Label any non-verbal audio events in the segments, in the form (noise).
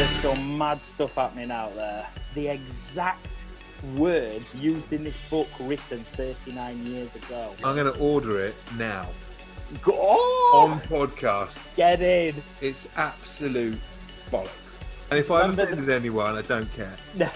there's some mad stuff happening out there. The exact words used in this book written 39 years ago. I'm going to order it now Go on on! podcast. Get in! It's absolute bollocks. And if I've Remember the- anyone, I don't care. (laughs)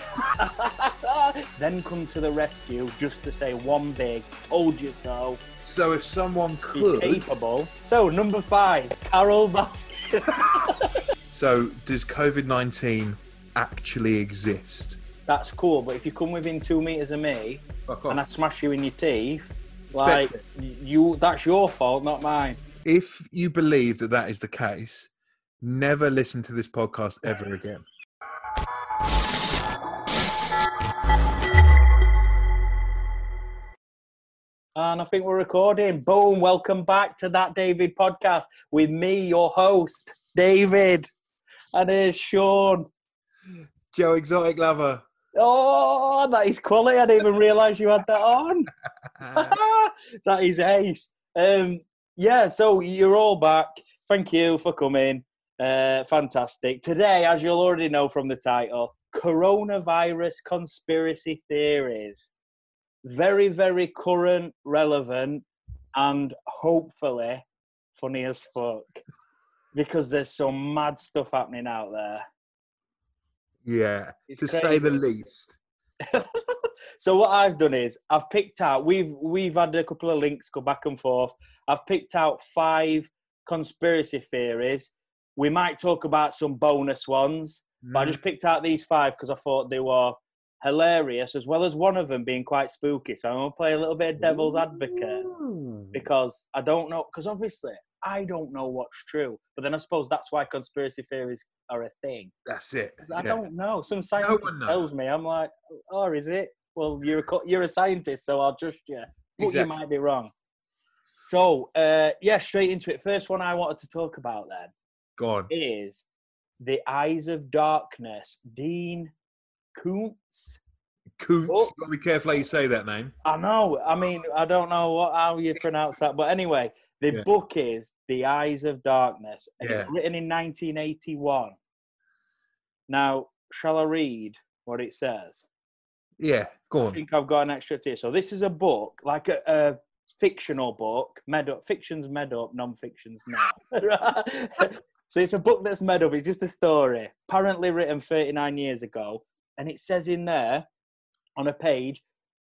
then come to the rescue just to say one big, told you so, So if someone could. be capable. So, number five, Carole Baskin. (laughs) so does COVID 19 actually exist? That's cool, but if you come within two meters of me and I smash you in your teeth, like you, that's your fault, not mine. If you believe that that is the case, never listen to this podcast ever again. And I think we're recording. Boom! Welcome back to that David podcast with me, your host, David, and here's Sean. Joe Exotic Lover. Oh, that is quality. I didn't even realise you had that on. (laughs) (laughs) that is ace. Um, yeah, so you're all back. Thank you for coming. Uh, fantastic. Today, as you'll already know from the title, coronavirus conspiracy theories. Very, very current, relevant, and hopefully funny as fuck. Because there's some mad stuff happening out there. yeah, It's to say the least. (laughs) so what I've done is I've picked out we've we've had a couple of links go back and forth. I've picked out five conspiracy theories. We might talk about some bonus ones, but I Mm. just picked out these five because I thought they were hilarious, as well as one of them being quite spooky. So I'm gonna play a little bit of devil's advocate Ooh. because I don't know. Because obviously I don't know what's true, but then I suppose that's why conspiracy theories are a thing. That's it. I yeah. don't know. Some scientist knows. tells me. I'm like, oh, is it? Well, you're a, you're a scientist, so I'll trust you. But Exactly. you might be wrong. So, uh, yeah, straight into it. First one I wanted to talk about then Go on. is The Eyes of Darkness. Dean Koontz. Coots. Oh. Got to be careful how you say that name. I know. I mean, I don't know what, how you pronounce that, but anyway, the Yeah. book is The Eyes of Darkness, and Yeah. it's written in 1981. Now, shall I read what it says? Yeah, go on. I think I've got an extra tier. So this is a book, like a, a fictional book. Made up, fiction's made up, non-fiction's not. (laughs) so it's a book that's made up. It's just a story, apparently written 39 years ago, and it says in there, on a page,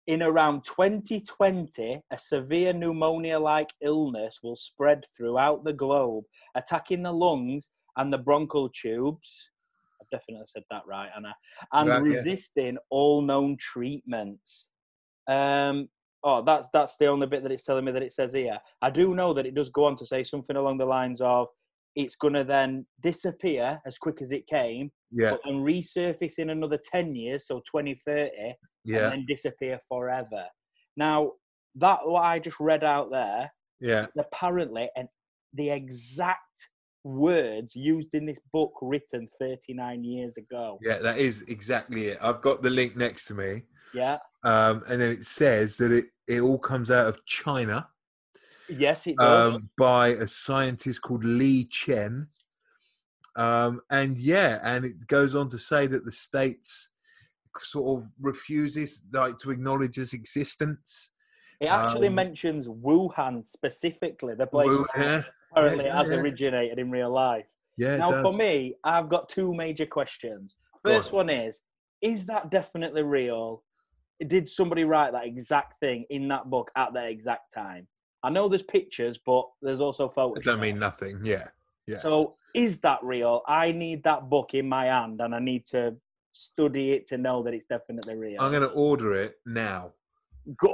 in around 2020, a severe pneumonia-like illness will spread throughout the globe, attacking the lungs and the bronchial tubes. I've definitely said that right, Anna. And yeah. resisting all known treatments. Um, oh, that's that's the only bit that it's telling me that it says here. I do know that it does go on to say something along the lines of it's going to then disappear as quick as it came, Yeah, then resurface in another 10 years, so 2030, yeah, and then disappear forever. Now, that what I just read out there, yeah. apparently, and the exact words used in this book written 39 years ago. Yeah, that is exactly it. I've got the link next to me. Yeah. Um, and then it says that it, it all comes out of China Yes, it does. um, by a scientist called Lee Chen. Um, and yeah, and it goes on to say that the states sort of refuses like to acknowledge its existence. it actually um, mentions Wuhan specifically, the place Wu- where yeah, apparently it yeah, has yeah. originated in real life. yeah, now, for me, I've got two major questions. First on. one is Is that definitely real? Did somebody write that exact thing in that book at that exact time? I know there's pictures, but there's also photos. It don't mean nothing. Yeah, yeah. So, is that real? I need that book in my hand and I need to study it to know that it's definitely real. I'm going to order it now Go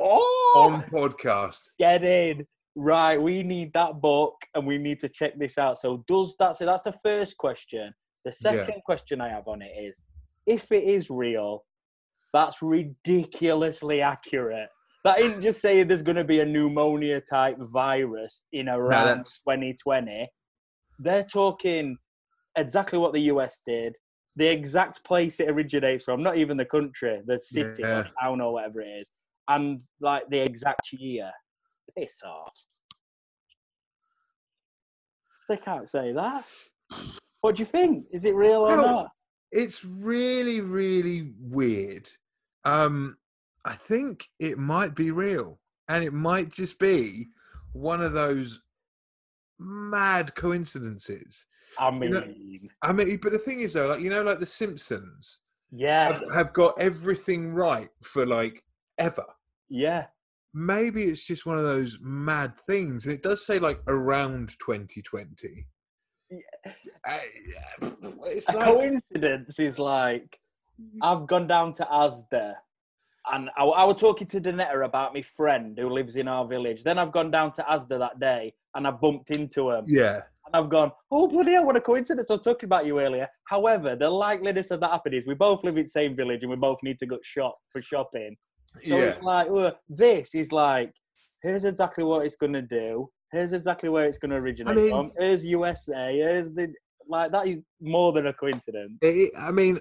on podcast. get in. Right, we need that book and we need to check this out. So, does that so that's the first question. The Yeah. second question I have on it is if it is real, that's ridiculously accurate. That isn't just saying there's going to be a pneumonia type virus in around that's- 2020. They're talking exactly what the US did, the exact place it originates from, not even the country, the city Yeah. or town or whatever it is, and like the exact year. Piss off. They can't say that. What do you think? Is it real or Well, not? it's really, really weird. Um, I think it might be real, and it might just be one of those mad coincidences. I You mean, know- I mean, but the thing is, though, like you know, like The Simpsons yeah, have, have got everything right for like ever. yeah, Maybe it's just one of those mad things, and it does say like around 2020. Yeah. Uh, it's a like, coincidence is like I've gone down to Asda and I, I was talking to Danetta about my friend who lives in our village. Then I've gone down to Asda that day and I bumped into him. yeah, And I've gone, oh, bloody hell, what a coincidence. I was talking about you earlier. However, the likeliness of that happening is we both live in the same village and we both need to go shop for shopping. So yeah. it's like, well, this is like, here's exactly what it's going to do. Here's exactly where it's going to originate mean- from. Here's USA. Here's the, like, that is more than a coincidence. It, I mean,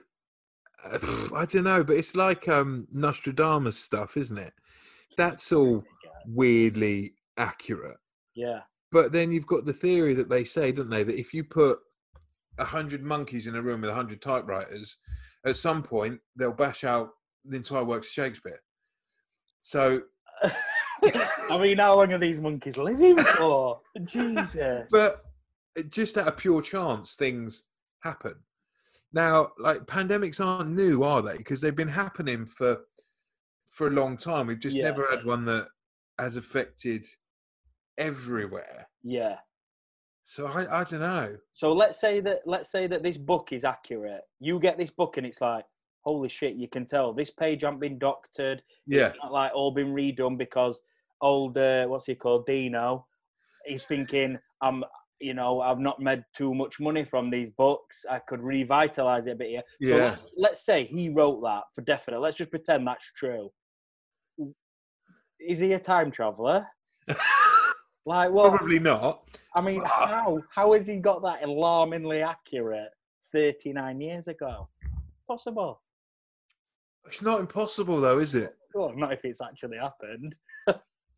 (sighs) I don't know, but it's like um, Nostradamus stuff, isn't it? That's all weirdly accurate. Yeah. But then you've got the theory that they say, don't they, that if you put a hundred monkeys in a room with a hundred typewriters, at some point they'll bash out the entire works of Shakespeare. So, (laughs) I mean, how long are these monkeys living for? Jesus. (laughs) but just out of pure chance, things happen. Now, like pandemics aren't new, are they? Because they've been happening for for a long time. We've just Yeah. never had one that has affected everywhere. yeah. So I, I don't know. So let's say that let's say that this book is accurate. You get this book and it's like, holy shit, you can tell this page hasn't been doctored. Yeah, It's not like all been redone because old uh, what's he called Dino, he's thinking I'm you know I've not made too much money from these books. I could revitalize it a bit here. So yeah. let's, let's say he wrote that for definite. Let's just pretend that's true. Is he a time traveler? (laughs) Like what? Probably not. I mean, how how has he got that alarmingly accurate 39 years ago? Possible. It's not impossible though, is it? Well, not if it's actually happened.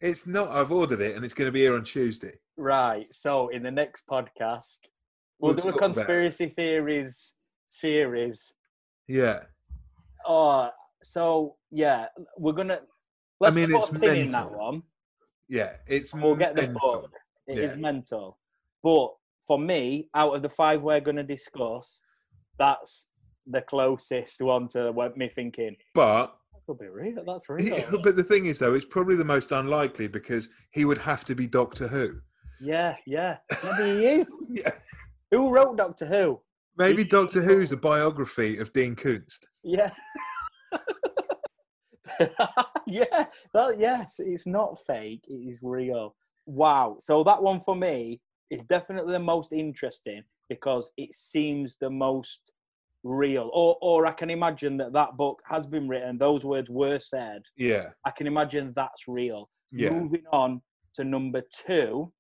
It's not. I've ordered it, and it's going to be here on Tuesday. Right. So in the next podcast, we'll, We'll do a talk about it. conspiracy theories series. Yeah. Oh, so yeah, we're gonna. Let's mean, put it's in that mental. one. Yeah. It's We'll get the mental. book. It is Yeah. mental. But for me, out of the five we're going to discuss, that's the closest one to what me thinking. But could be real. That's real. but the thing is, though, it's probably the most unlikely because he would have to be Doctor Who. yeah, yeah. Maybe he is. (laughs) Yeah. Who wrote Doctor Who? Maybe He- Doctor Who's a biography of Dean Koontz. Yeah. (laughs) yeah. That, yes, it's not fake. It is real. Wow. So that one for me is definitely the most interesting because it seems the most real. Or, or I can imagine that that book has been written. Those words were said. Yeah. I can imagine that's real. Yeah. Moving on to number two,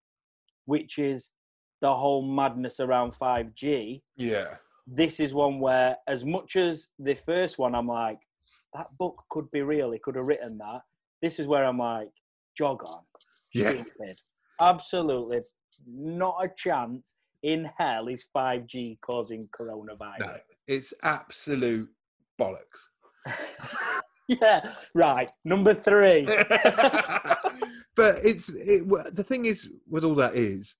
which is the whole madness around 5G. Yeah. This is one where, as much as the first one, I'm like, that book could be real. He could have written that. This is where I'm like, jog on. Yeah. Stupid. Absolutely not a chance in hell is 5G causing coronavirus. No. It's absolute bollocks. (laughs) yeah, right. Number three. (laughs) but it's it, the thing is with all that is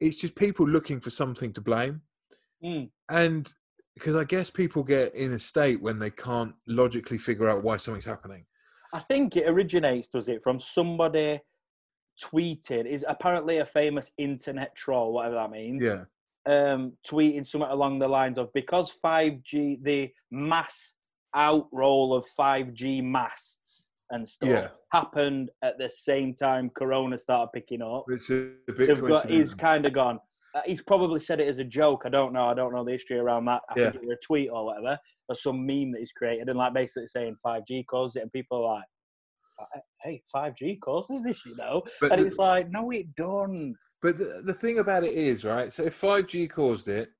it's just people looking for something to blame Mm. and because i guess people get in a state when they can't logically figure out why something's happening I think it originates, does it, from somebody tweeting, is apparently a famous internet troll, whatever that means, yeah um, tweeting something along the lines of because 5G, the mass outroll of 5G masts and stuff Yeah. happened at the same time Corona started picking up. it's a, a bit They've got, he's kind of gone. Uh, he's probably said it as a joke. I don't know. I don't know the history around that. I think it was a tweet or whatever, or some meme that he's created, and like basically saying 5G causes it, and people are like, "Uh, "Hey, 5G causes this," you know, but, and it's like, no, it don't. But the, the thing about it is right so if 5g caused it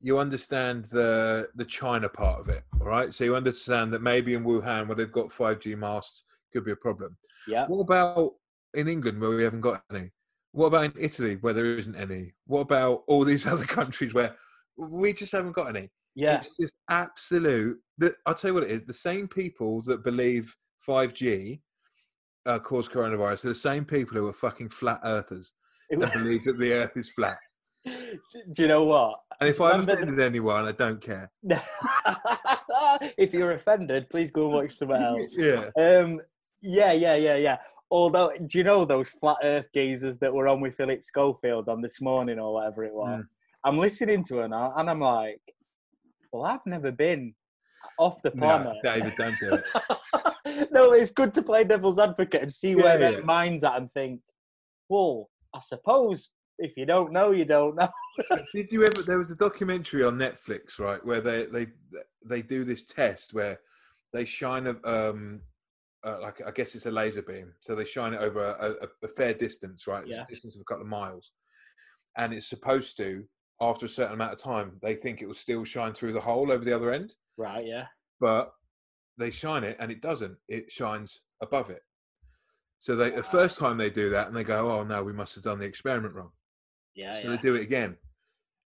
you understand the the china part of it all right so you understand that maybe in wuhan where they've got 5g masts could be a problem Yeah, What about in England where we haven't got any? What about in Italy where there isn't any? What about all these (laughs) other countries where we just haven't got any? Yeah. It's just absolute. The, I'll tell you what it is. The same people that believe 5G uh, caused coronavirus are the same people who are fucking flat earthers and believe that the earth is flat. Do you know what? And if I've Remember the- offended anyone, I don't care. (laughs) if you're offended, please go and watch something (laughs) else. Yeah. Um, yeah, yeah, yeah, yeah. Although, do you know those flat Earth gazers that were on with Philip Schofield on this morning or whatever it was? Mm. I'm listening to it now, and I'm like, well, I've never been off the No, planet. David, don't do it. (laughs) no, it's good to play devil's advocate and see where Yeah, their mind's at and think, well, I suppose if you don't know, you don't know. (laughs) Did you ever? There was a documentary on Netflix, right, where they they they do this test where they shine a um uh, like I guess it's a laser beam, so they shine it over a, a, a fair distance, right? It's Yeah. a distance of a couple of miles, and it's supposed to after a certain amount of time they think it will still shine through the hole over the other end, Right, yeah. but they shine it and it doesn't. It shines above it. So they the first time they do that and they go, oh no, we must have done the experiment wrong. Yeah, so yeah. they do it again,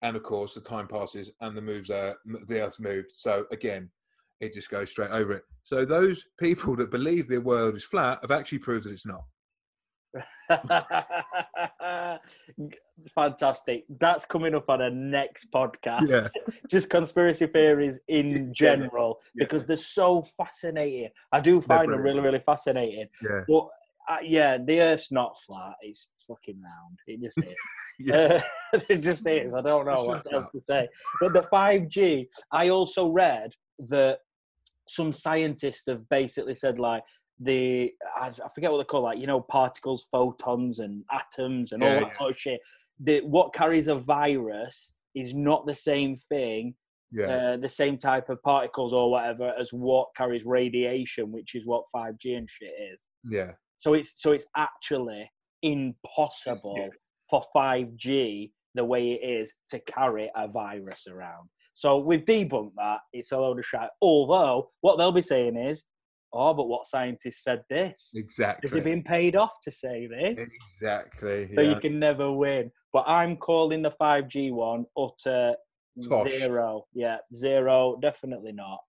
and of course the time passes and the moves are the Earth's moved. So again, it just goes straight over it. So those people that believe the world is flat have actually proved that it's not. (laughs) Fantastic. That's coming up on a next podcast. Yeah, (laughs) Just conspiracy theories in In general, general, yeah. because they're so fascinating. I do find them really, really fascinating. yeah, But uh, yeah, the Earth's not flat; it's fucking round. It just is. (laughs) yeah. Uh, (laughs) it just is. I don't know what Shut else up. to say. But the 5G, I also read that some scientists have basically said like the I, I forget what they call like you know particles, photons, and atoms and all Yeah, that yeah. sort of shit. That what carries a virus is not the same thing, yeah. uh, the same type of particles or whatever as what carries radiation, which is what 5G and shit is. yeah. So it's so it's actually impossible Yeah. for 5G the way it is to carry a virus around. So we've debunked that. It's a load of shit. Although what they'll be saying is, oh, but what scientists said this? Exactly. Have they been paid off to say this? Exactly. So you can never win. But I'm calling the 5G one utter Tosh. zero. Yeah, zero. Definitely not.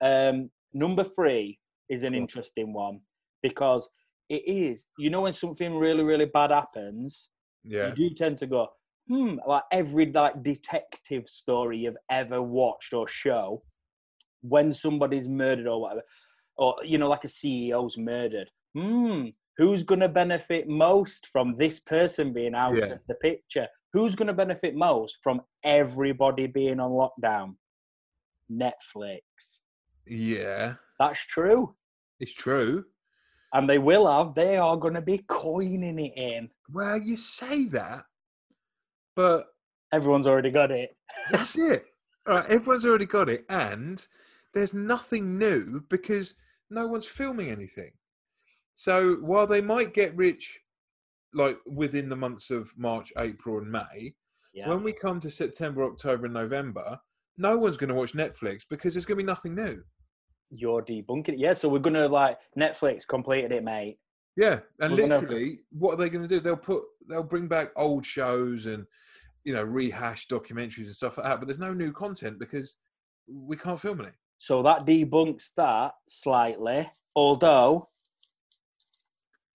Um, number three is an interesting one because it is. You know when something really, really bad happens, Yeah. you do tend to go, hmm. Like every like detective story you've ever watched or show, when somebody's murdered or whatever, or you know, like a CEO's murdered. Hmm. Who's going to benefit most from this person being out Yeah. of the picture? Who's going to benefit most from everybody being on lockdown? Netflix. Yeah. That's true. It's true. And they will have, they are going to be coining it in. Well, you say that, but Everyone's already got it. That's (laughs) it. All right, everyone's already got it, and there's nothing new because no one's filming anything. So while they might get rich, like within the months of March, April, and May, Yeah. when we come to September, October, and November, no one's going to watch Netflix because there's going to be nothing new. You're debunking it. Yeah, so we're to like Netflix completed it, mate. Yeah, and We're gonna- literally, what are they to do? They'll put, they'll bring back old shows and you know rehash documentaries and stuff like that, but there's no new content because we can't film any. So that debunks that slightly. Although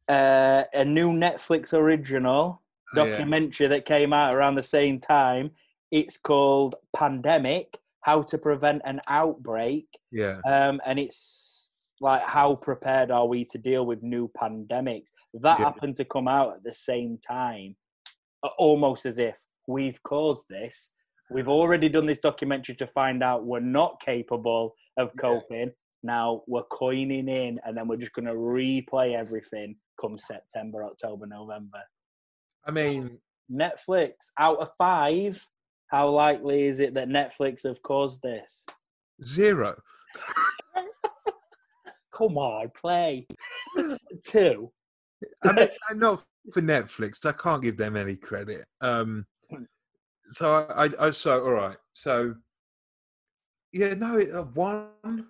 uh, a new Netflix original Oh, yeah. documentary that came out around the same time, it's called Pandemic: How to Prevent an Outbreak, Yeah. um, and it's like how prepared are we to deal with new pandemics? That Yeah. happened to come out at the same time, almost as if we've caused this. We've already done this documentary to find out we're not capable of Yeah. coping. Now we're coining in, and then we're just going to replay everything come September, October, November. I mean, Netflix, out of five, how likely is it that Netflix have caused this? zero. Come on, play. Two. I mean, not for Netflix. I can't give them any credit. Um, so I, I, I so all right. So yeah, no, it- uh, one. (laughs)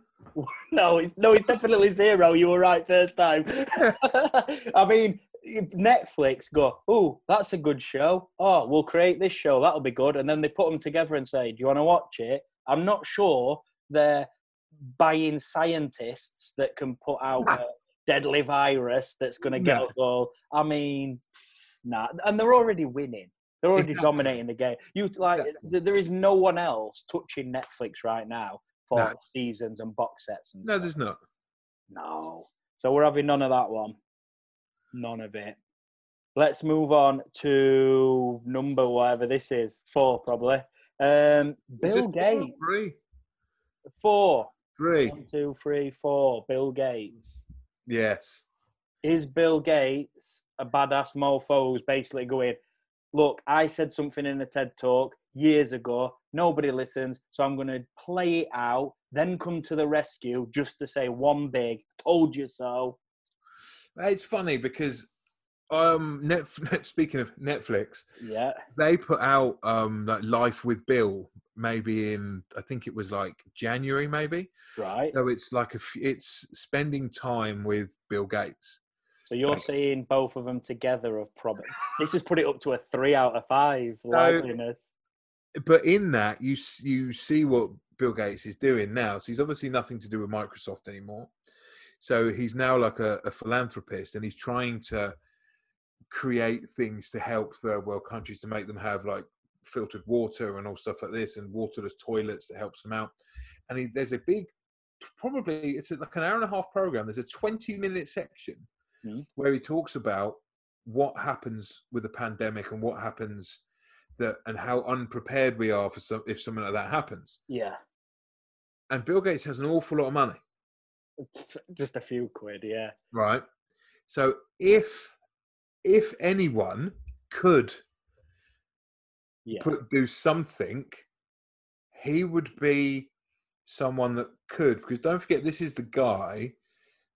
No, it's no, it's definitely zero. You were right first time. (laughs) (laughs) I mean, Netflix go, oh, that's a good show. Oh, we'll create this show. That'll be good. And then they put them together and say, do you want to watch it? I'm not sure they're buying scientists that can put out a deadly virus that's going to get No. us all. I mean, nah, and they're already winning. They're already Exactly. dominating the game. You like, Exactly. there is no one else touching Netflix right now for No. seasons and box sets and No, stuff. there's not. No. So we're having none of that one. None of it. Let's move on to number whatever this is. Four, probably. Um, Bill just four, Gates. Three. Four. Three. One, two, three, four. Bill Gates. Yes. Is Bill Gates a badass mofo who's basically going, look, I said something in a TED talk years ago. Nobody listens. So I'm going to play it out, then come to the rescue just to say one big, told you so. It's funny because um Netf- (laughs) speaking of Netflix, Yeah. they put out um like Life with Bill maybe in I think it was like January maybe. Right. So it's like a f- it's spending time with Bill Gates. So you're Right. saying both of them together of probably this has put it up to a three out of five liveliness. But in that you you see what Bill Gates is doing now. So he's obviously nothing to do with Microsoft anymore. So he's now like a, a philanthropist and he's trying to create things to help third world countries to make them have like filtered water and all stuff like this and waterless toilets that helps them out. And he, there's a big, probably it's like an hour and a half program. There's a 20 minute section Mhm. where he talks about what happens with the pandemic and what happens that and how unprepared we are for some, if something like that happens. Yeah. And Bill Gates has an awful lot of money, Just a few quid, yeah. right? So if if anyone could Yeah. put do something, he would be someone that could. Because don't forget, this is the guy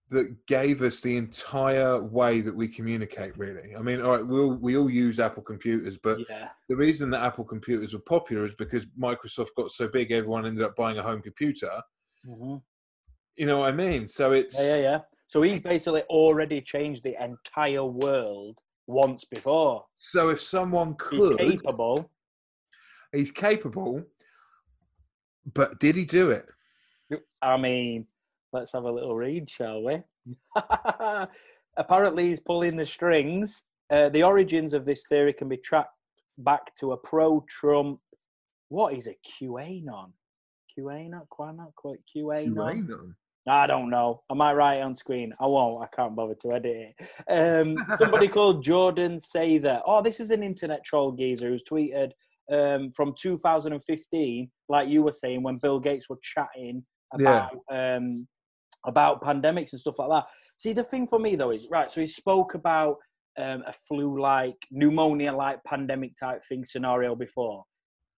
that gave us the entire way that we communicate. Really, I mean, all right, we all, we all use Apple computers, but yeah. the reason that Apple computers were popular is because Microsoft got so big, everyone ended up buying a home computer. Mhm. You know what I mean? So it's Yeah, yeah, yeah. So he's basically already changed the entire world once before. so if someone He's could, capable. he's capable. But did he do it? I mean, let's have a little read, shall we? (laughs) Apparently, he's pulling the strings. Uh, the origins of this theory can be tracked back to a pro-Trump. What is a QAnon? QAnon? QAnon? QAnon? QAnon. I don't know. Am I might write it on screen. I won't. I can't bother to edit it. Um, somebody (laughs) called Jordan Sather. Oh, this is an internet troll geezer who's tweeted um, from 2015, like you were saying, when Bill Gates were chatting Yeah. about um, about pandemics and stuff like that. See, the thing for me though is right. So he spoke about um, a flu-like, pneumonia-like pandemic type thing scenario before.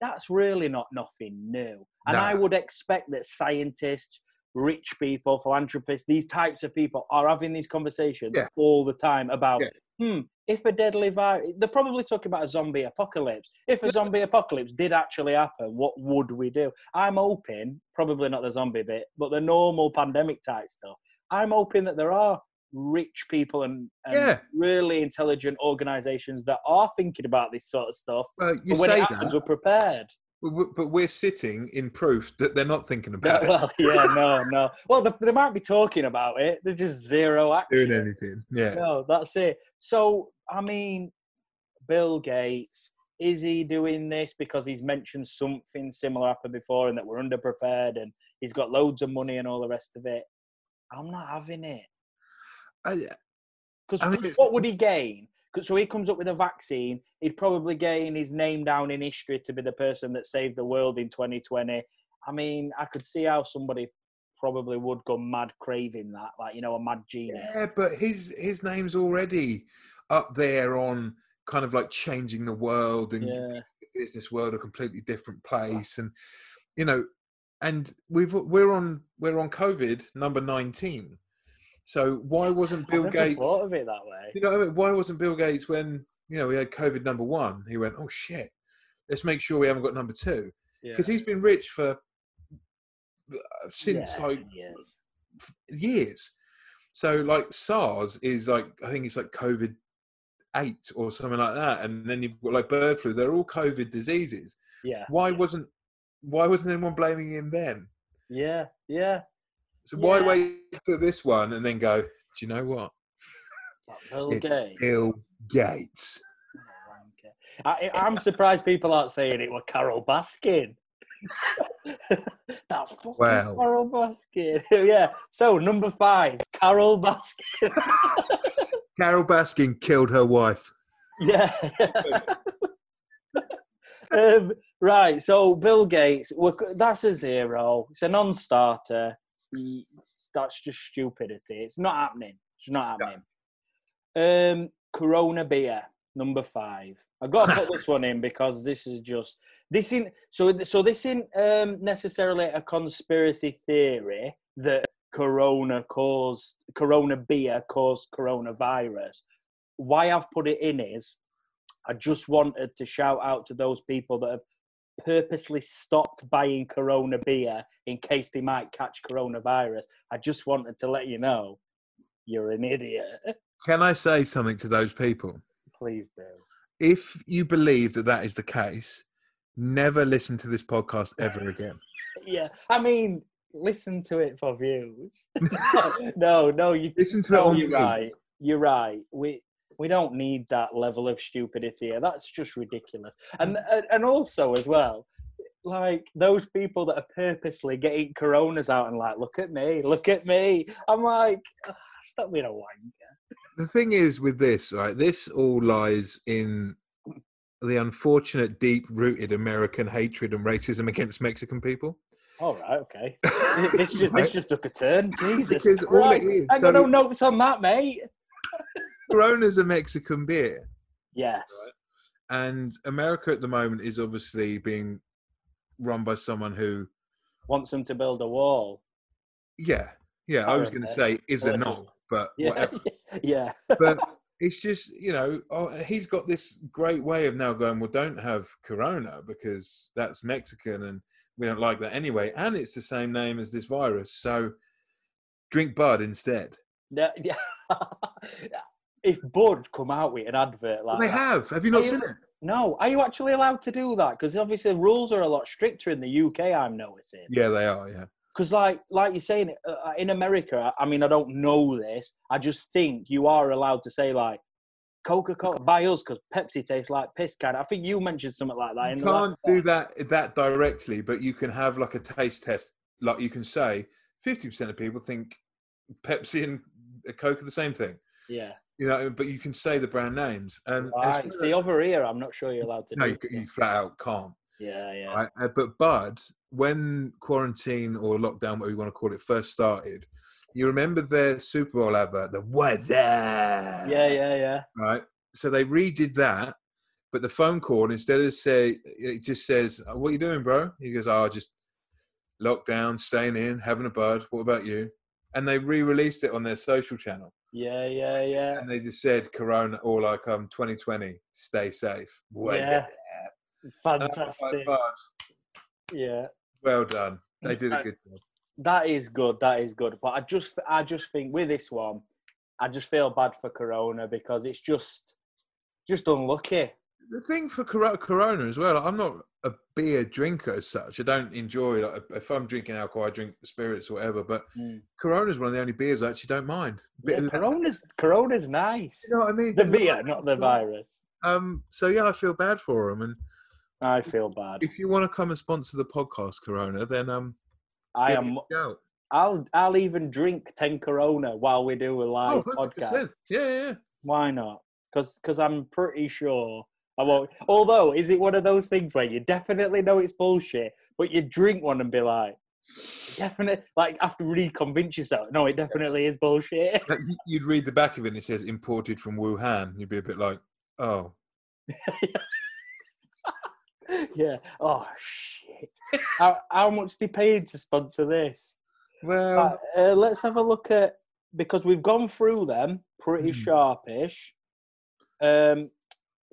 That's really not nothing new, and I would expect that scientists, rich people, philanthropists, these types of people are having these conversations Yeah. all the time about, Yeah. hmm, if a deadly virus, they're probably talking about a zombie apocalypse. If a zombie apocalypse did actually happen, what would we do? I'm hoping, probably not the zombie bit, but the normal pandemic type stuff. I'm hoping that there are rich people and, and Yeah. really intelligent organizations that are thinking about this sort of stuff. Well, you say it happens, that, we're prepared. But we- but we're sitting in proof that they're not thinking (laughs) about it, well, yeah, no, no. Well, they, they might be talking about it. They're just zero action. doing anything. Yeah. No, that's it. So, I mean, Bill Gates, is he doing this because he's mentioned something similar happened before and that we're underprepared and he's got loads of money and all the rest of it? I'm not having it. Because I mean, what would he gain? So he comes up with a vaccine. He'd probably gain his name down in history to be the person that saved the world in 2020. I mean, I could see how somebody probably would go mad craving that, like you know, a mad genie. yeah, but his his name's already up there on kind of like changing the world and Yeah, the business world a completely different place and you know and we've we're on we're on covid number 19 so why wasn't bill gates thought of it that way. you know what I mean? why wasn't bill gates when you know we had covid number one he went oh shit let's make sure we haven't got number two Yeah. because he's been rich for uh, since Yeah, like years. years so like sars is like i think it's like covid 8 or something like that and then you've got like bird flu they're all covid diseases Yeah. why yeah. wasn't why wasn't anyone blaming him then? Yeah, yeah. So why Yeah. wait for this one and then go? Do you know what? Bill It's Gates. Bill Gates. I, I'm surprised people aren't saying it were Carole Baskin. (laughs) that fucking Wow. Carole Baskin. (laughs) yeah. So number five, Carole Baskin. (laughs) Carole Baskin killed her wife. yeah. um, right. So Bill Gates, that's a zero. It's a non-starter. That's just stupidity. It's not happening. It's not happening. Um, Corona beer, number five. I got to put this one in because this is just this in so so this isn't um, necessarily a conspiracy theory that Corona caused Corona beer caused coronavirus. Why I've put it in is I just wanted to shout out to those people that have purposely stopped buying Corona beer in case they might catch coronavirus. I just wanted to let you know you're an idiot. Can I say something to those people? Please do. If you believe that that is the case, never listen to this podcast ever again. Yeah, I mean, listen to it for views. (laughs) (laughs) no, no, you. Listen to it on you're me. right. You're right. We we don't need that level of stupidity. Here. That's just ridiculous. And Mm. and- and also as well, like those people that are purposely getting coronas out and like, look at me, look at me. I'm like, stop being a wanker. The thing is with this, right? This all lies in the unfortunate, deep-rooted American hatred and racism against Mexican people. All right, okay. (laughs) This just, Right? this just took a turn. Jesus Because all it Christ. I got so- no notes on that, mate. Corona's a Mexican beer. Yes. and America at the moment is obviously being run by someone who, Wants them to build a wall. yeah, yeah, I was going to say is a knob, but Yeah. whatever. (laughs) yeah. But (laughs) it's just you know, oh, he's got this great way of now going. Well, don't have Corona because that's Mexican, and we don't like that anyway. And it's the same name as this virus, so drink Bud instead. (laughs) Yeah, yeah. If Bud come out with an advert like they that, have. Have you not Are you- seen it? no, are you actually allowed to do that? Because obviously rules are a lot stricter in the UK. I'm noticing. Yeah, they are. Yeah. Because like like you're saying, uh, in America, I mean, I don't know this. I just think you are allowed to say like Coca Cola by us because Pepsi tastes like piss. Kind of. I think you mentioned something like that. in You the can't do that that directly, but you can have like a taste test. Like you can say, fifty percent of people think Pepsi and Coke are the same thing. Yeah. You know, but you can say the brand names. And Right. See, over here, I'm not sure you're allowed to. no, you, you flat out can't. Yeah, yeah. Right? Uh, but Bud, when quarantine or lockdown, whatever you want to call it, first started, you remember their Super Bowl advert, the weather. Yeah, yeah, yeah. Right. So they redid that, but the phone call instead of say it just says, "Oh, "What you doing, bro?" He goes, "Oh, just lockdown, staying in, having a bud. What about you?" And they re-released it on their social channel, Yeah, yeah, yeah. and they just said, "Corona" or like um 2020, stay safe. Yeah. Like, Fantastic. Yeah. well done. They did a good job. That is good. That is good. But I just, I just think with this one, I just feel bad for Corona because it's just, just unlucky. The thing for Corona as well, I'm not a beer drinker as such. I don't enjoy like if I'm drinking alcohol, I drink spirits or whatever. But Mm. Corona's one of the only beers I actually don't mind. Yeah, Corona's, Corona's nice. you know what I mean? The beer, not the virus. Um. So yeah, I feel bad for them. And I feel bad. if you want to come and sponsor the podcast, Corona, then um, I am. it. I'll, I'll even drink ten Corona while we do a Oh, live 100%. podcast. Yeah, yeah, yeah. Why not? Because, because I'm pretty sure I won't. Although, is it one of those things where you definitely know it's bullshit, but you drink one and be like, definitely, like after reconvince yourself, no, it definitely is bullshit. (laughs) You'd read the back of it and it says imported from Wuhan. You'd be a bit like, oh, (laughs) yeah. Oh shit. how, how much they paid to sponsor this? well, Uh, uh, let's have a look at because we've gone through them pretty Hmm. sharpish. Um,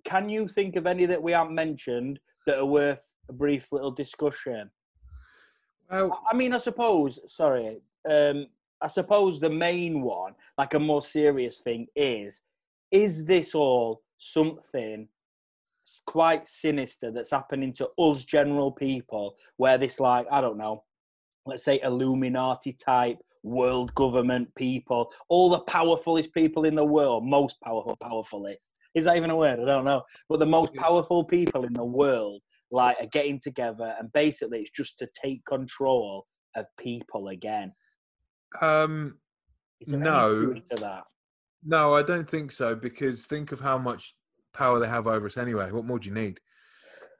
can you think of any that we haven't mentioned that are worth a brief little discussion? well, I- mean, I suppose. Sorry, um, I suppose the main one, like a more serious thing, is: is this all something quite sinister that's happening to us general people, where this like I don't know, let's say Illuminati type world government people, all the powerfulest people in the world, most powerful, powerfulest. Is that even a word? I don't know. But the most powerful people in the world, like, are getting together, and basically, it's just to take control of people again. Um, Is there No. any to that? no, I don't think so because think of how much power they have over us anyway. What more do you need?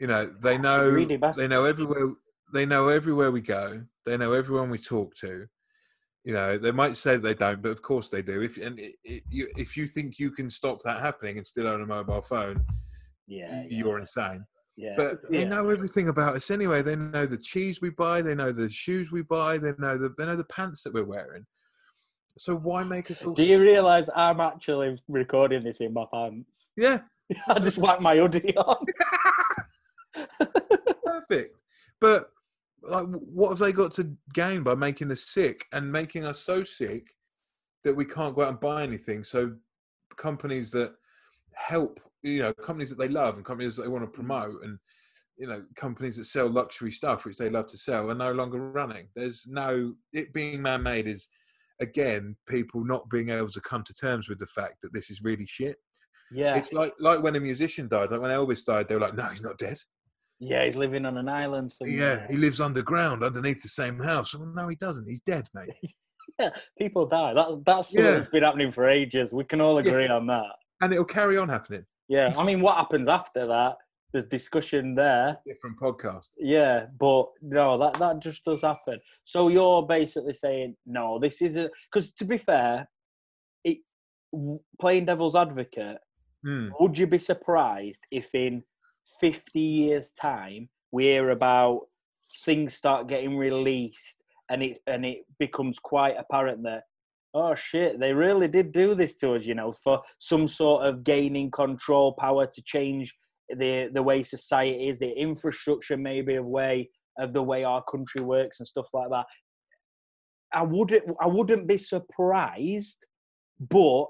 You know, they know Greedy they know everywhere they know everywhere we go. They know everyone we talk to. You know, they might say they don't, but of course they do. If and i i you, if you think you can stop that happening and still own a mobile phone, Yeah, yeah, you're insane. yeah. But (laughs) they yeah. know everything about us anyway. They know the cheese we buy. They know the shoes we buy. They know the they know the pants that we're wearing. So why make us all? Do you realise I'm actually recording this in my pants? (laughs) yeah, I just whacked my hoodie on. (laughs) perfect. But like, what have they got to gain by making us sick and making us so sick that we can't go out and buy anything? So companies that help, you know, companies that they love and companies that they want to promote and you know companies that sell luxury stuff which they love to sell are no longer running. There's no it being man-made is again people not being able to come to terms with the fact that this is really shit. Yeah, it's like like when a musician died like when elvis died they were like no he's not dead yeah, he's living on an island somewhere. yeah he lives underground underneath the same house well, no he doesn't he's dead mate (laughs) Yeah, people die. That, that's Yeah. that's been happening for ages. We can all Yeah. agree on that. and it'll carry on happening Yeah, I mean, what happens after that? There's discussion there. different podcast Yeah, but no, that that just does happen. So you're basically saying no, this isn't because to be fair, it playing devil's advocate. Hmm. Would you be surprised if in 50 years' time we hear about things start getting released and it and it becomes quite apparent that oh shit, they really did do this to us, you know, for some sort of gaining control power to change the the way society is, the infrastructure maybe of way of the way our country works and stuff like that. I wouldn't I wouldn't be surprised, but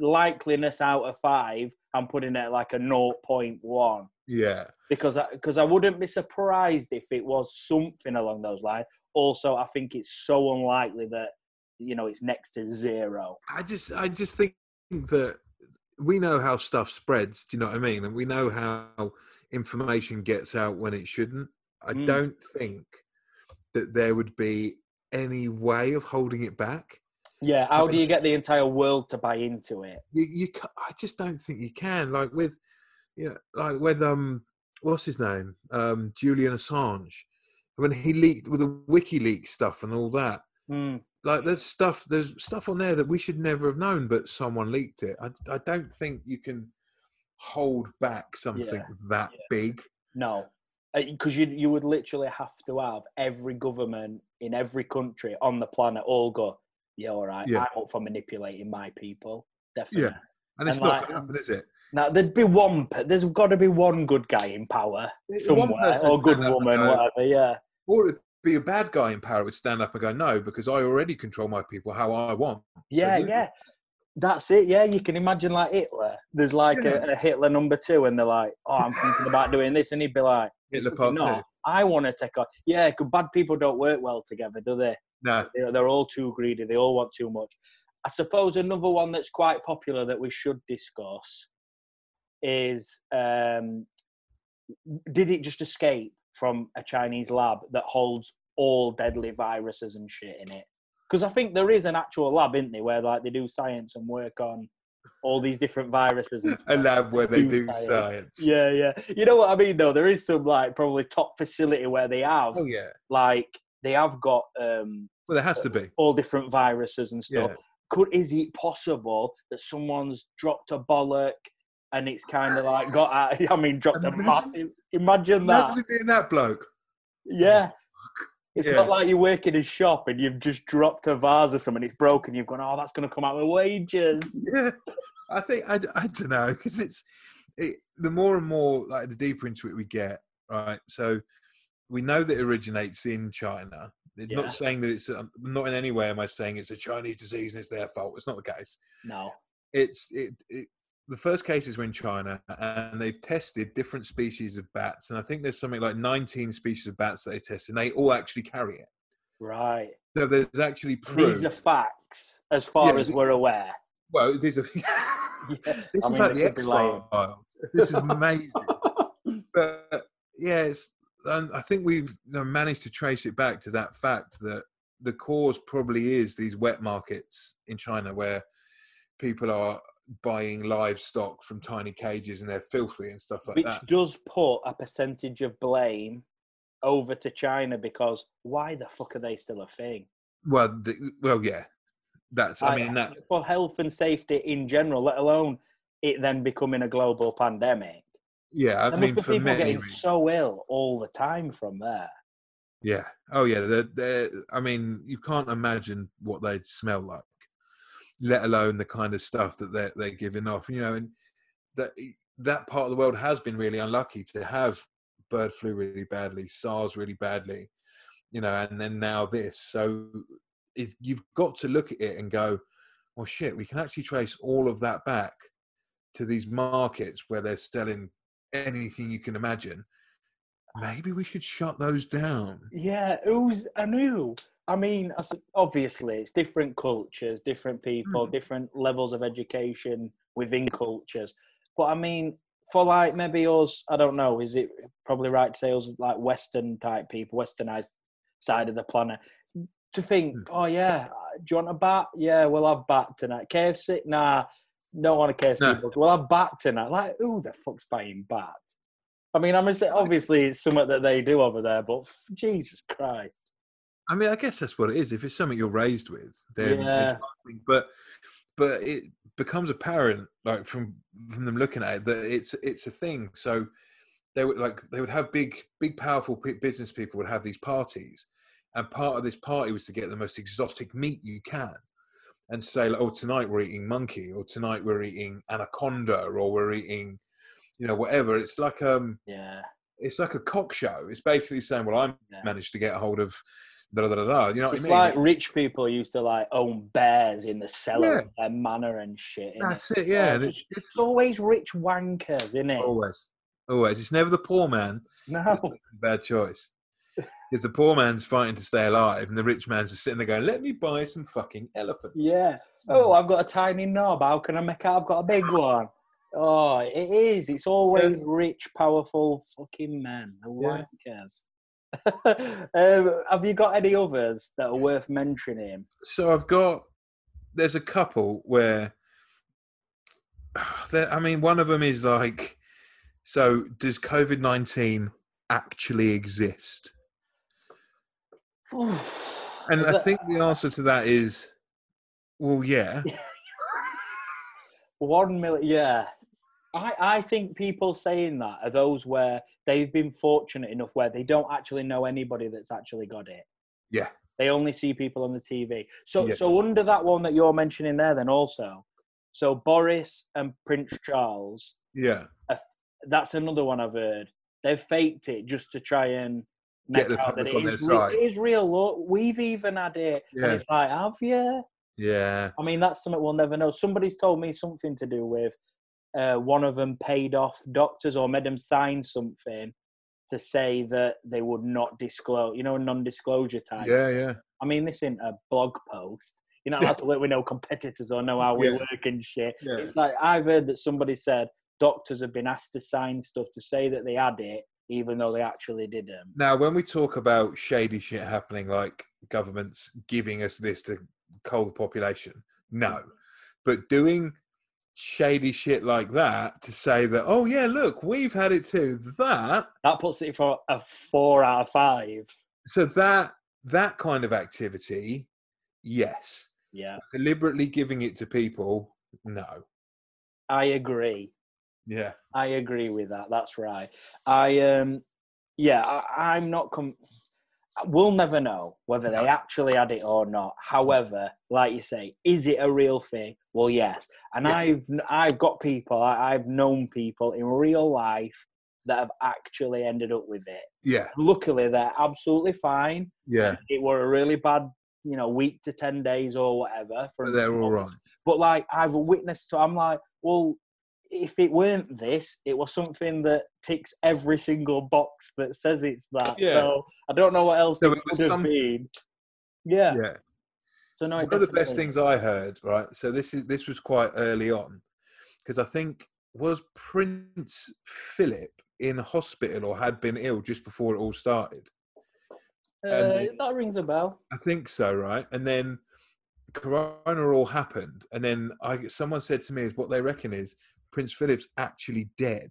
likeliness out of five, I'm putting it like a 0.1 yeah because I, because I wouldn't be surprised if it was something along those lines. Also, I think it's so unlikely that you know it's next to zero. I just I just think that we know how stuff spreads. Do you know what I mean? And we know how information gets out when it shouldn't. I Mm. don't think that there would be any way of holding it back. Yeah, how do you get the entire world to buy into it? You, you I just don't think you can. Like with, you know, like with um, what's his name? Um, Julian Assange. When he leaked with the WikiLeaks stuff and all that, Mm, like there's stuff there's stuff on there that we should never have known but someone leaked it i, I don't think you can hold back something Yeah, that yeah. big no, because you you would literally have to have every government in every country on the planet all go, yeah, all right, Yeah. I'm up for manipulating my people, definitely. Yeah. and it's And not like- going to happen is it Now there'd be one. There's got to be one good guy in power somewhere, or good stand up and woman, go, whatever. Yeah, or it'd be a bad guy in power would stand up and go no because i already control my people how i want So yeah, yeah. That's it. Yeah, you can imagine like Hitler. There's like Yeah. a, a Hitler number two, and they're like, "Oh, I'm thinking about doing this," and he'd be like, hitler part no, two I want to take on." Yeah, 'cause bad people don't work well together, do they? No They're, they're all too greedy. They all want too much. I suppose another one that's quite popular that we should discuss is um, did it just escape from a Chinese lab that holds all deadly viruses and shit in it? Because I think there is an actual lab, isn't there, where like they do science and work on all these different viruses and a lab where they Do do science. science Yeah, yeah. You know what I mean, though. There is some like probably top facility where they have oh yeah like they have got um well there has to be all different viruses and stuff. Yeah. Could is it possible that someone's dropped a bollock and it's kind of like got out? (laughs) I mean, dropped a Imagine- massive. Imagine that. Imagine being that bloke Yeah. (laughs) It's Yeah. not like you work in a shop and you've just dropped a vase or something. It's broken. You've gone, oh, that's going to come out with wages. (laughs) yeah i think i, I don't know because it's it, the more and more like the deeper into it we get right so we know that it originates in china It's Yeah. not saying that it's um, not in any way am i saying it's a chinese disease and it's their fault it's not the case No. it's it, it the first cases were in China, and they've tested different species of bats, and I think there's something like 19 species of bats that they tested, and they all actually carry it. Right. So there's actually proof. These are facts, as far Yeah, as we're aware. well, these are. (laughs) Yeah. this I is mean, like the X. Files. This is amazing. (laughs) but yeah, it's, and I think we've managed to trace it back to that fact that the cause probably is these wet markets in China where people are buying livestock from tiny cages and they're filthy and stuff like Which that. Which does put a percentage of blame over to China because why the fuck are they still a thing? Well, the, well, yeah, that's. I mean, that for health and safety in general, let alone it then becoming a global pandemic. Yeah. I There mean, for people many, getting reasons. so ill all the time from there. Yeah. Oh, yeah. They're, they're, I mean, you can't imagine what they'd smell like, let alone the kind of stuff that they're they're giving off. You know, and that that part of the world has been really unlucky to have bird flu really badly, SARS really badly, you know, and then now this. So it, you've got to look at it and go, well, shit, we can actually trace all of that back to these markets where they're selling anything you can imagine. Maybe we should shut those down. Yeah, who's and who? I mean, obviously, it's different cultures, different people, Hmm. different levels of education within cultures. But I mean, for like maybe us, I don't know, is it probably right to say us like Western type people, Westernized side of the planet, to think, Hmm. oh yeah, do you want a bat? Yeah, we'll have bat tonight. KFC? Nah, want a KFC. No. We'll have bat tonight. Like, who the fuck's buying bat? I mean, I'm obviously it's something that they do over there, but Jesus Christ. I mean, I guess that's what it is. If it's something you're raised with, then Yeah. it's. But but it becomes apparent, like from from them looking at it, that it's it's a thing. So they would like they would have big big powerful business people would have these parties, and part of this party was to get the most exotic meat you can, and say, like, oh, tonight we're eating monkey, or tonight we're eating anaconda, or we're eating, you know, whatever. It's like um, Yeah. it's like a cock show. It's basically saying, well, I'm yeah. managed to get a hold of da da da da. You know what It's I mean? like It's- rich people used to like own bears in the cellar Yeah. of their manor and shit. That's it, yeah. and it's, it's, it's always rich wankers, isn't it? always, always. It's never the poor man. No. Bad choice. Because the poor man's fighting to stay alive, and the rich man's just sitting there going, "Let me buy some fucking elephant." Yeah. Oh, I've got a tiny knob. How can I make out? I've got a big one. Oh, it is. It's always rich, powerful fucking men. The Yeah. wankers. (laughs) um, have you got any others that are worth mentioning? So I've got. There's a couple where. (sighs) I mean, one of them is like, so does COVID nineteen actually exist? And I think the answer to that is, well, yeah. (laughs) One million, yeah. I, I think people saying that are those where they've been fortunate enough where they don't actually know anybody that's actually got it. Yeah. They only see people on the TV. So Yeah. so under that one that you're mentioning there, then also, so Boris and Prince Charles, Yeah. that's another one I've heard. They've faked it just to try and Get the public on their re- side. it is real. Look, we've even had it. Yeah. And it's like, have you? Yeah. I mean, that's something we'll never know. Somebody's told me something to do with uh, one of them paid off doctors or made them sign something to say that they would not disclose, you know, a non-disclosure type. Yeah. Yeah. I mean, this isn't a blog post. You know, have to work with no competitors or know how we Yeah. work and shit. Yeah. It's like I've heard that somebody said doctors have been asked to sign stuff to say that they had it, even though they actually didn't. Now, when we talk about shady shit happening, like governments giving us this to cull the population, no. But doing shady shit like that to say that, oh, yeah, look, we've had it too, that, That puts it for a four out of five. so that, that kind of activity, yes. Yeah, Deliberately giving it to people, no. I agree. Yeah. I agree with that. That's right. I um, yeah, I, I'm not. Com- we'll never know whether they actually had it or not. However, like you say, is it a real thing? Well, yes. And Yeah. I've I've got people. I, I've known people in real life that have actually ended up with it. Yeah. Luckily, they're absolutely fine. Yeah. It were a really bad, you know, week to ten days or whatever. But they're all right. but like I've witnessed, so I'm like, well, if it weren't this, it was something that ticks every single box that says it's that. Yeah. So I don't know what else So it it was could have some- been. Yeah. Yeah. So no, One of the best things I heard, right? So this is this was quite early on, because I think was Prince Philip in hospital or had been ill just before it all started. Uh, and- that rings a bell. I think so, right? And then Corona all happened, and then I someone said to me is what they reckon is Prince Philip's actually dead,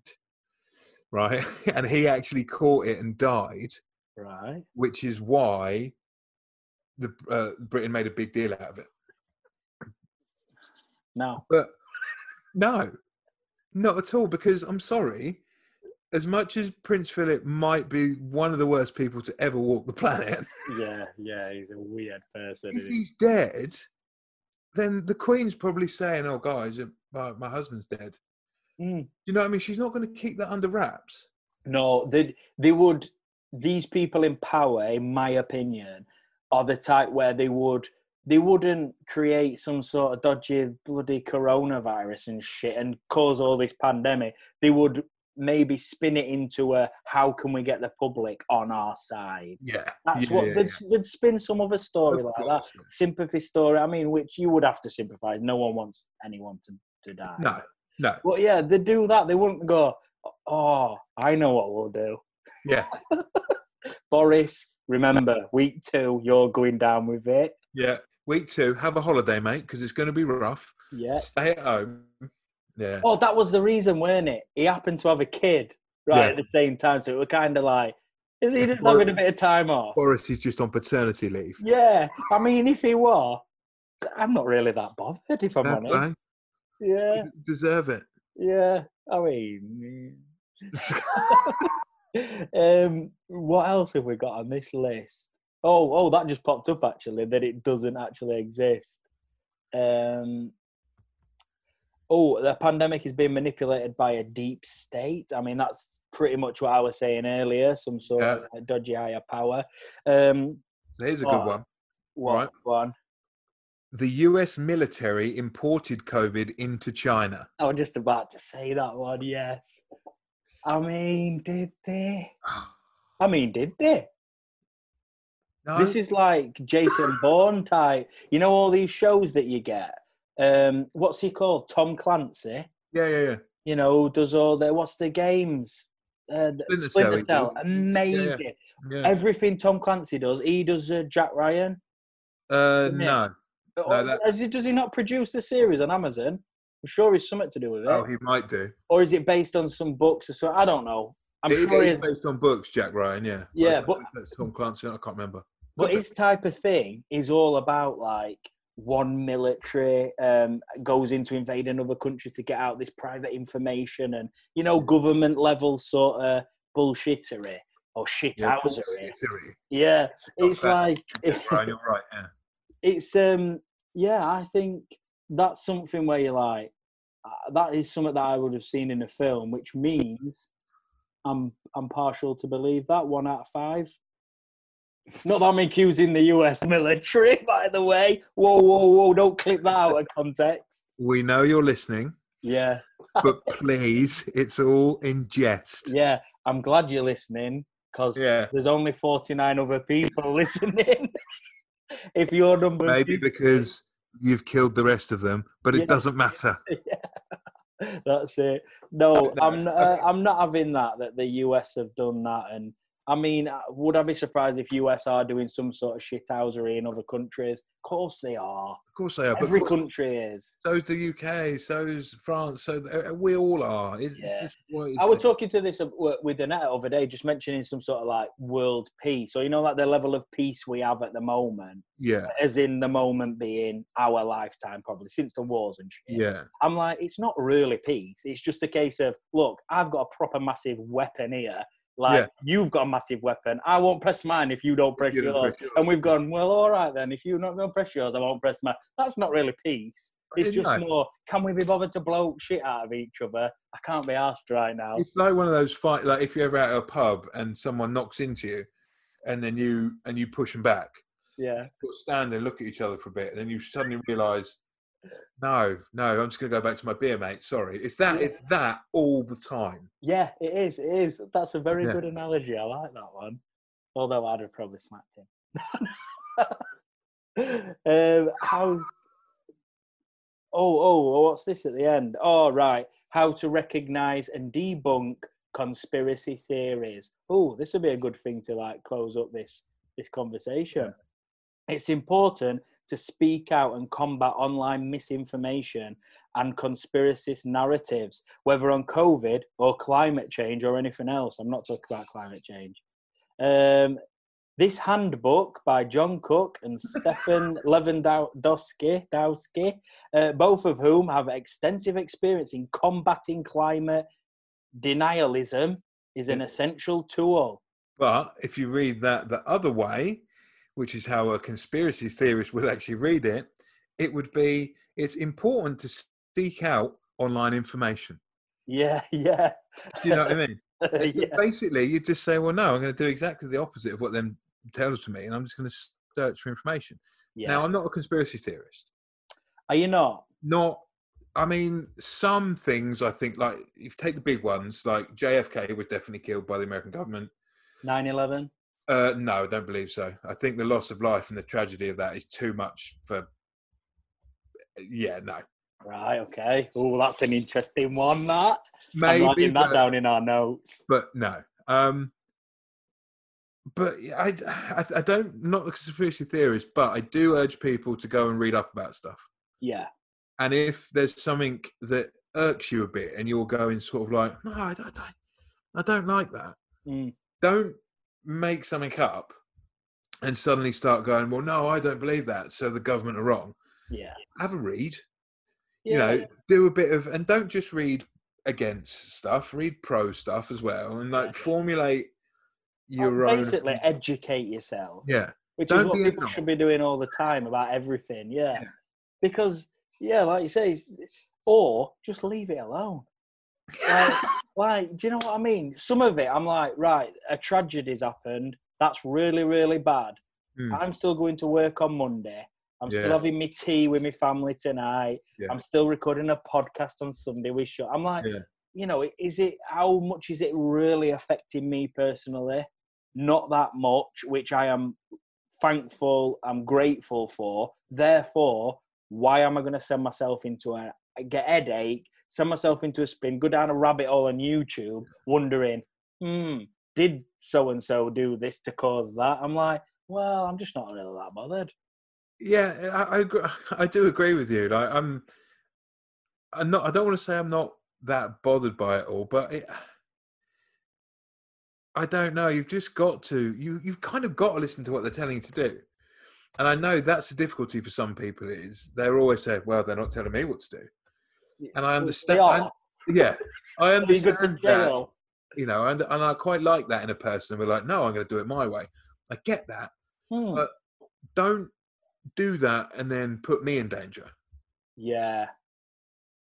right? (laughs) and he actually caught it and died, Right. which is why the uh, Britain made a big deal out of it. No. But no, not at all. Because I'm sorry, as much as Prince Philip might be one of the worst people to ever walk the planet, Yeah, yeah, he's a weird person. if he's dead, then the Queen's probably saying, "Oh, guys, uh, my, my husband's dead." Mm. Do you know what I mean? She's not going to keep that under wraps. No, they they would. These people in power, in my opinion, are the type where they would they wouldn't create some sort of dodgy bloody coronavirus and shit and cause all this pandemic. They would maybe spin it into a how can we get the public on our side. Yeah, That's yeah, what yeah, they'd, they'd spin some other story Of like that. Sympathy story. I mean, which you would have to sympathise. No one wants anyone to, to die. No, no, Well, yeah, they do that. They wouldn't go, oh, I know what we'll do. yeah, (laughs) Boris, remember, week two, you're going down with it. yeah. Week two, have a holiday, mate, because it's going to be rough. Yeah. Stay at home. Yeah, Oh, that was the reason, weren't it? He happened to have a kid right Yeah. at the same time. So it was kind of like, is he just having a bit of time off? Boris is just on paternity leave. Yeah. I mean, if he were, I'm not really that bothered, if I'm honest. Yeah. Deserve it. Yeah. I mean, (laughs) um, what else have we got on this list? Oh, oh, that just popped up actually that it doesn't actually exist. Um, oh, the pandemic is being manipulated by a deep state. I mean, that's pretty much what I was saying earlier. Some sort Yeah. of dodgy higher power. Um, Here's a good Oh. one. what Right. one? The US military imported COVID into China. I was just about to say that one. Yes. I mean, did they? (sighs) I mean, did they? No, This is like Jason (laughs) Bourne type. You know all these shows that you get. Um, what's he called? Tom Clancy. yeah, yeah, yeah. You know, who does all the what's the games? Uh, Splinter Cell Splinter Cell. Amazing. yeah. Everything Tom Clancy does, he does uh, Jack Ryan. Uh, it? No. That- Does he, does he not produce the series on Amazon? I'm sure he's something to do with it. Oh, he might do. or is it based on some books or so? I don't know. I'm It- sure it's based on books, Jack Ryan. Yeah. Yeah, but- that's Tom Clancy. I can't remember. But his type of thing is all about like one military um, goes into invade another country to get out this private information and you know government level sort of bullshittery or Yeah, shithousery. bullshittery. Yeah, it's that. like Ryan, you're right. Yeah. (laughs) it's um yeah. I think that's something where you're like uh, that is something that I would have seen in a film, which means I'm I'm partial to believe that one out of five. Not that I'm accusing the US (laughs) military, by the way. Whoa, whoa, whoa! Don't clip that out of context. We know you're listening, Yeah, but please, it's all in jest. yeah. I'm glad you're listening because Yeah. there's only 49 other people (laughs) listening. (laughs) if your number Maybe because you've killed the rest of them, but it Yeah. doesn't matter. (laughs) (laughs) That's it. No, No, I'm not, uh, I'm not having that. That the US have done that, and I mean, uh, would I be surprised if US are doing some sort of shithousery in other countries? Of course they are. Of course they are. But Every country is. so's the UK, so's France, so we all are. It's, it's Yeah. just what it I was talking to this uh, with Annette the other day, just mentioning some sort of like world peace. So you know, like the level of peace we have at the moment, Yeah, as in the moment being our lifetime, probably since the wars and shit. yeah, I'm like, it's not really peace. It's just a case of, look, I've got a proper massive weapon here. Like, Yeah. you've got a massive weapon. I won't press mine if you don't press You yours. press yours. And we've gone, well, all right then. If you're not going to press yours, I won't press mine. That's not really peace. It's just more, can we be bothered to blow shit out of each other? I can't be asked right now. It's like one of those fight. Like if you're ever at a pub and someone knocks into you, and then you and you push them back, Yeah. you'll stand there, look at each other for a bit, and then you suddenly realise No, no, I'm just going to go back to my beer, mate. Sorry, it's that. It's that all the time. Yeah, it is. It is. That's a very Yeah. good analogy. I like that one. Although I'd have probably smacked him. (laughs) um, how? Oh, oh, what's this at the end? Oh, right. How to recognize and debunk conspiracy theories. Oh, this would be a good thing to like close up this this conversation. It's important to speak out and combat online misinformation and conspiracist narratives, whether on COVID or climate change or anything else. I'm not talking about climate change. Um, this handbook by John Cook and (laughs) Stephan Lewandowsky, Dowski, uh, both of whom have extensive experience in combating climate denialism, is an essential tool. But if you read that the other way, which is how a conspiracy theorist would actually read it, it would be it's important to seek out online information. Yeah, (laughs) yeah, Do you know what I mean? (laughs) Yeah. Basically, you just say, well, no, I'm going to do exactly the opposite of what them tells to me, and I'm just going to search for information. yeah. Now, I'm not a conspiracy theorist. Are you not? Not, I mean, some things I think, like, if you take the big ones, like JFK was definitely killed by the American government. 9 11? Uh, no, I don't believe so. I think the loss of life and the tragedy of that is too much for. Yeah, no. Right, okay. Oh, that's an interesting one, that. I'm Maybe, writing that but, down in our notes. but no. Um, but I, I, I don't, not a conspiracy theorist, but I do urge people to go and read up about stuff. Yeah, And if there's something that irks you a bit and you're going sort of like, no, I don't, I don't like that, Mm. don't make something up and suddenly start going, well, no, I don't believe that. So the government are wrong. yeah. Have a read, yeah. you know, do a bit of, and don't just read against stuff, read pro stuff as well, and like Yeah. formulate Oh, your own. basically educate yourself, Yeah, which Don't is what people should be doing all the time about everything. Yeah. Yeah. Because, yeah, like you say, or just leave it alone. Like, like, do you know what I mean? Some of it, I'm like, right, a tragedy's happened. That's really, really bad. Mm. I'm still going to work on Monday. I'm Yeah. still having my tea with my family tonight. Yeah. I'm still recording a podcast on Sunday with Sean. I'm like, Yeah. you know, is it how much is it really affecting me personally? Not that much, which I am thankful, I'm grateful for. Therefore, why am I going to send myself into a get headache, send myself into a spin, go down a rabbit hole on YouTube, wondering, hmm, did so and so do this to cause that? I'm like, well, I'm just not really that bothered. yeah, I, I, I do agree with you. Like, I'm, I'm not. I don't want to say I'm not that bothered by it all, but it, I don't know. You've just got to. You you've kind of got to listen to what they're telling you to do. And I know that's the difficulty for some people. Is they're always saying, "Well, they're not telling me what to do," and I understand. I- (laughs) yeah, I (laughs) They go to understand that. You know, and and I quite like that in a person. We're like, no, I'm going to do it my way. I get that. Hmm. But- Don't do that and then put me in danger. Yeah.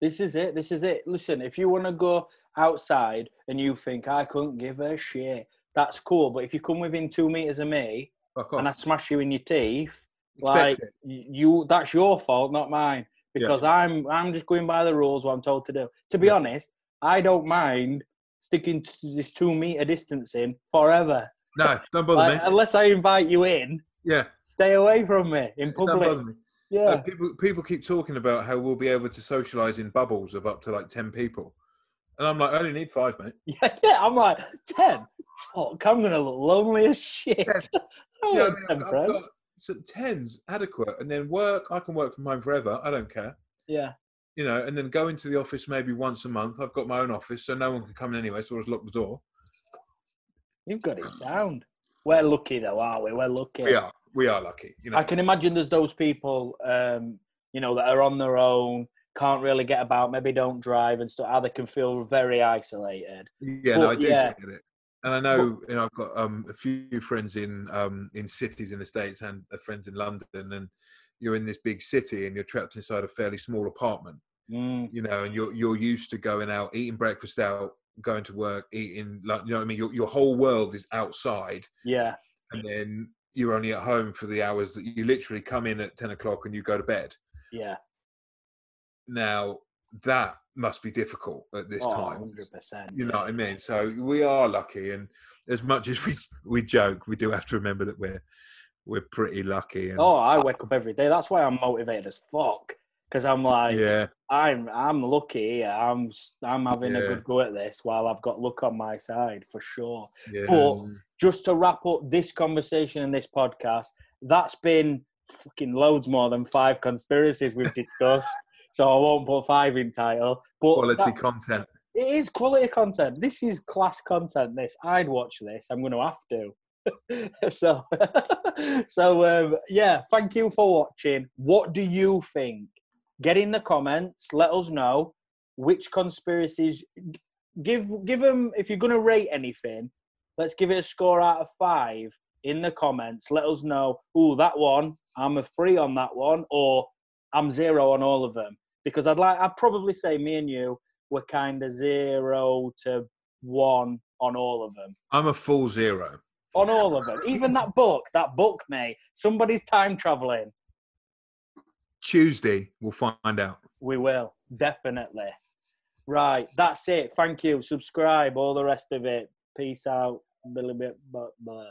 This is it. This is it. Listen, if you want to go outside and you think I couldn't give a shit, that's cool. But if you come within two meters of me and I smash you in your teeth, Expect like it. you, that's your fault, not mine. Yeah. Because I'm, I'm just going by the rules. What I'm told to do. To be Yeah. honest, I don't mind sticking to this two meter distancing forever. No, don't bother Like, me. unless I invite you in, Yeah, stay away from me in public. don't bother me. Yeah. Uh, people people keep talking about how we'll be able to socialize in bubbles of up to like ten people, and I'm like, I only need five, mate. (laughs) Yeah, yeah, I'm like, 10? Fuck, I'm to look lonely as shit. Yeah. (laughs) I Yeah, I want mean, 10 I've- I've friends. got- so tens adequate, and then work. I can work from home forever. I don't care. Yeah. You know, and then go into the office maybe once a month. I've got my own office, so no one can come in anyway. So I'll just lock the door. You've got it sound. We're lucky though, aren't we? We're lucky. We are, we are lucky. You know, I can imagine there's those people, um, you know, that are on their own, can't really get about, maybe don't drive and stuff, how they can feel very isolated. Yeah, no, I do yeah. get it. And I know, you know, I've got um, a few friends in um, in cities in the states and uh, friends in London, and you're in this big city and you're trapped inside a fairly small apartment, Mm, you know, and you're you're used to going out, eating breakfast out, going to work, eating, like, you know, I mean, your your whole world is outside, yeah. and then you're only at home for the hours that you literally come in at ten o'clock and you go to bed. Yeah. Now that must be difficult at this Oh, time. 100%. You know what I mean? So we are lucky, and as much as we we joke, we do have to remember that we're we're pretty lucky. And, Oh, I wake up every day. That's why I'm motivated as fuck. Because I'm like, yeah, I'm I'm lucky. I'm I'm having a good go at this while I've got luck on my side for sure. yeah. But- Just to wrap up this conversation and this podcast, that's been fucking loads more than five conspiracies we've discussed. So I won't put five in title. But quality that- content. it is quality content. This is class content. This I'd watch this. I'm going to have to. (laughs) so, (laughs) so um, yeah. Thank you for watching. What do you think? Get in the comments. Let us know which conspiracies. Give give them if you're going to rate anything. Let's give it a score out of five in the comments. Let us know. Oh, that one. I'm a three on that one, or I'm zero on all of them. Because I'd like. I'd probably say me and you were kind of zero to one on all of them. I'm a full zero. On all of them. Even that book, that book, mate. Somebody's time traveling. Tuesday, we'll find out. We will, definitely. Right, that's it. Thank you. Subscribe, all the rest of it. Peace out. A little bit, but blah.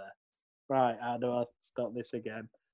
Right, how do I stop this again? (laughs)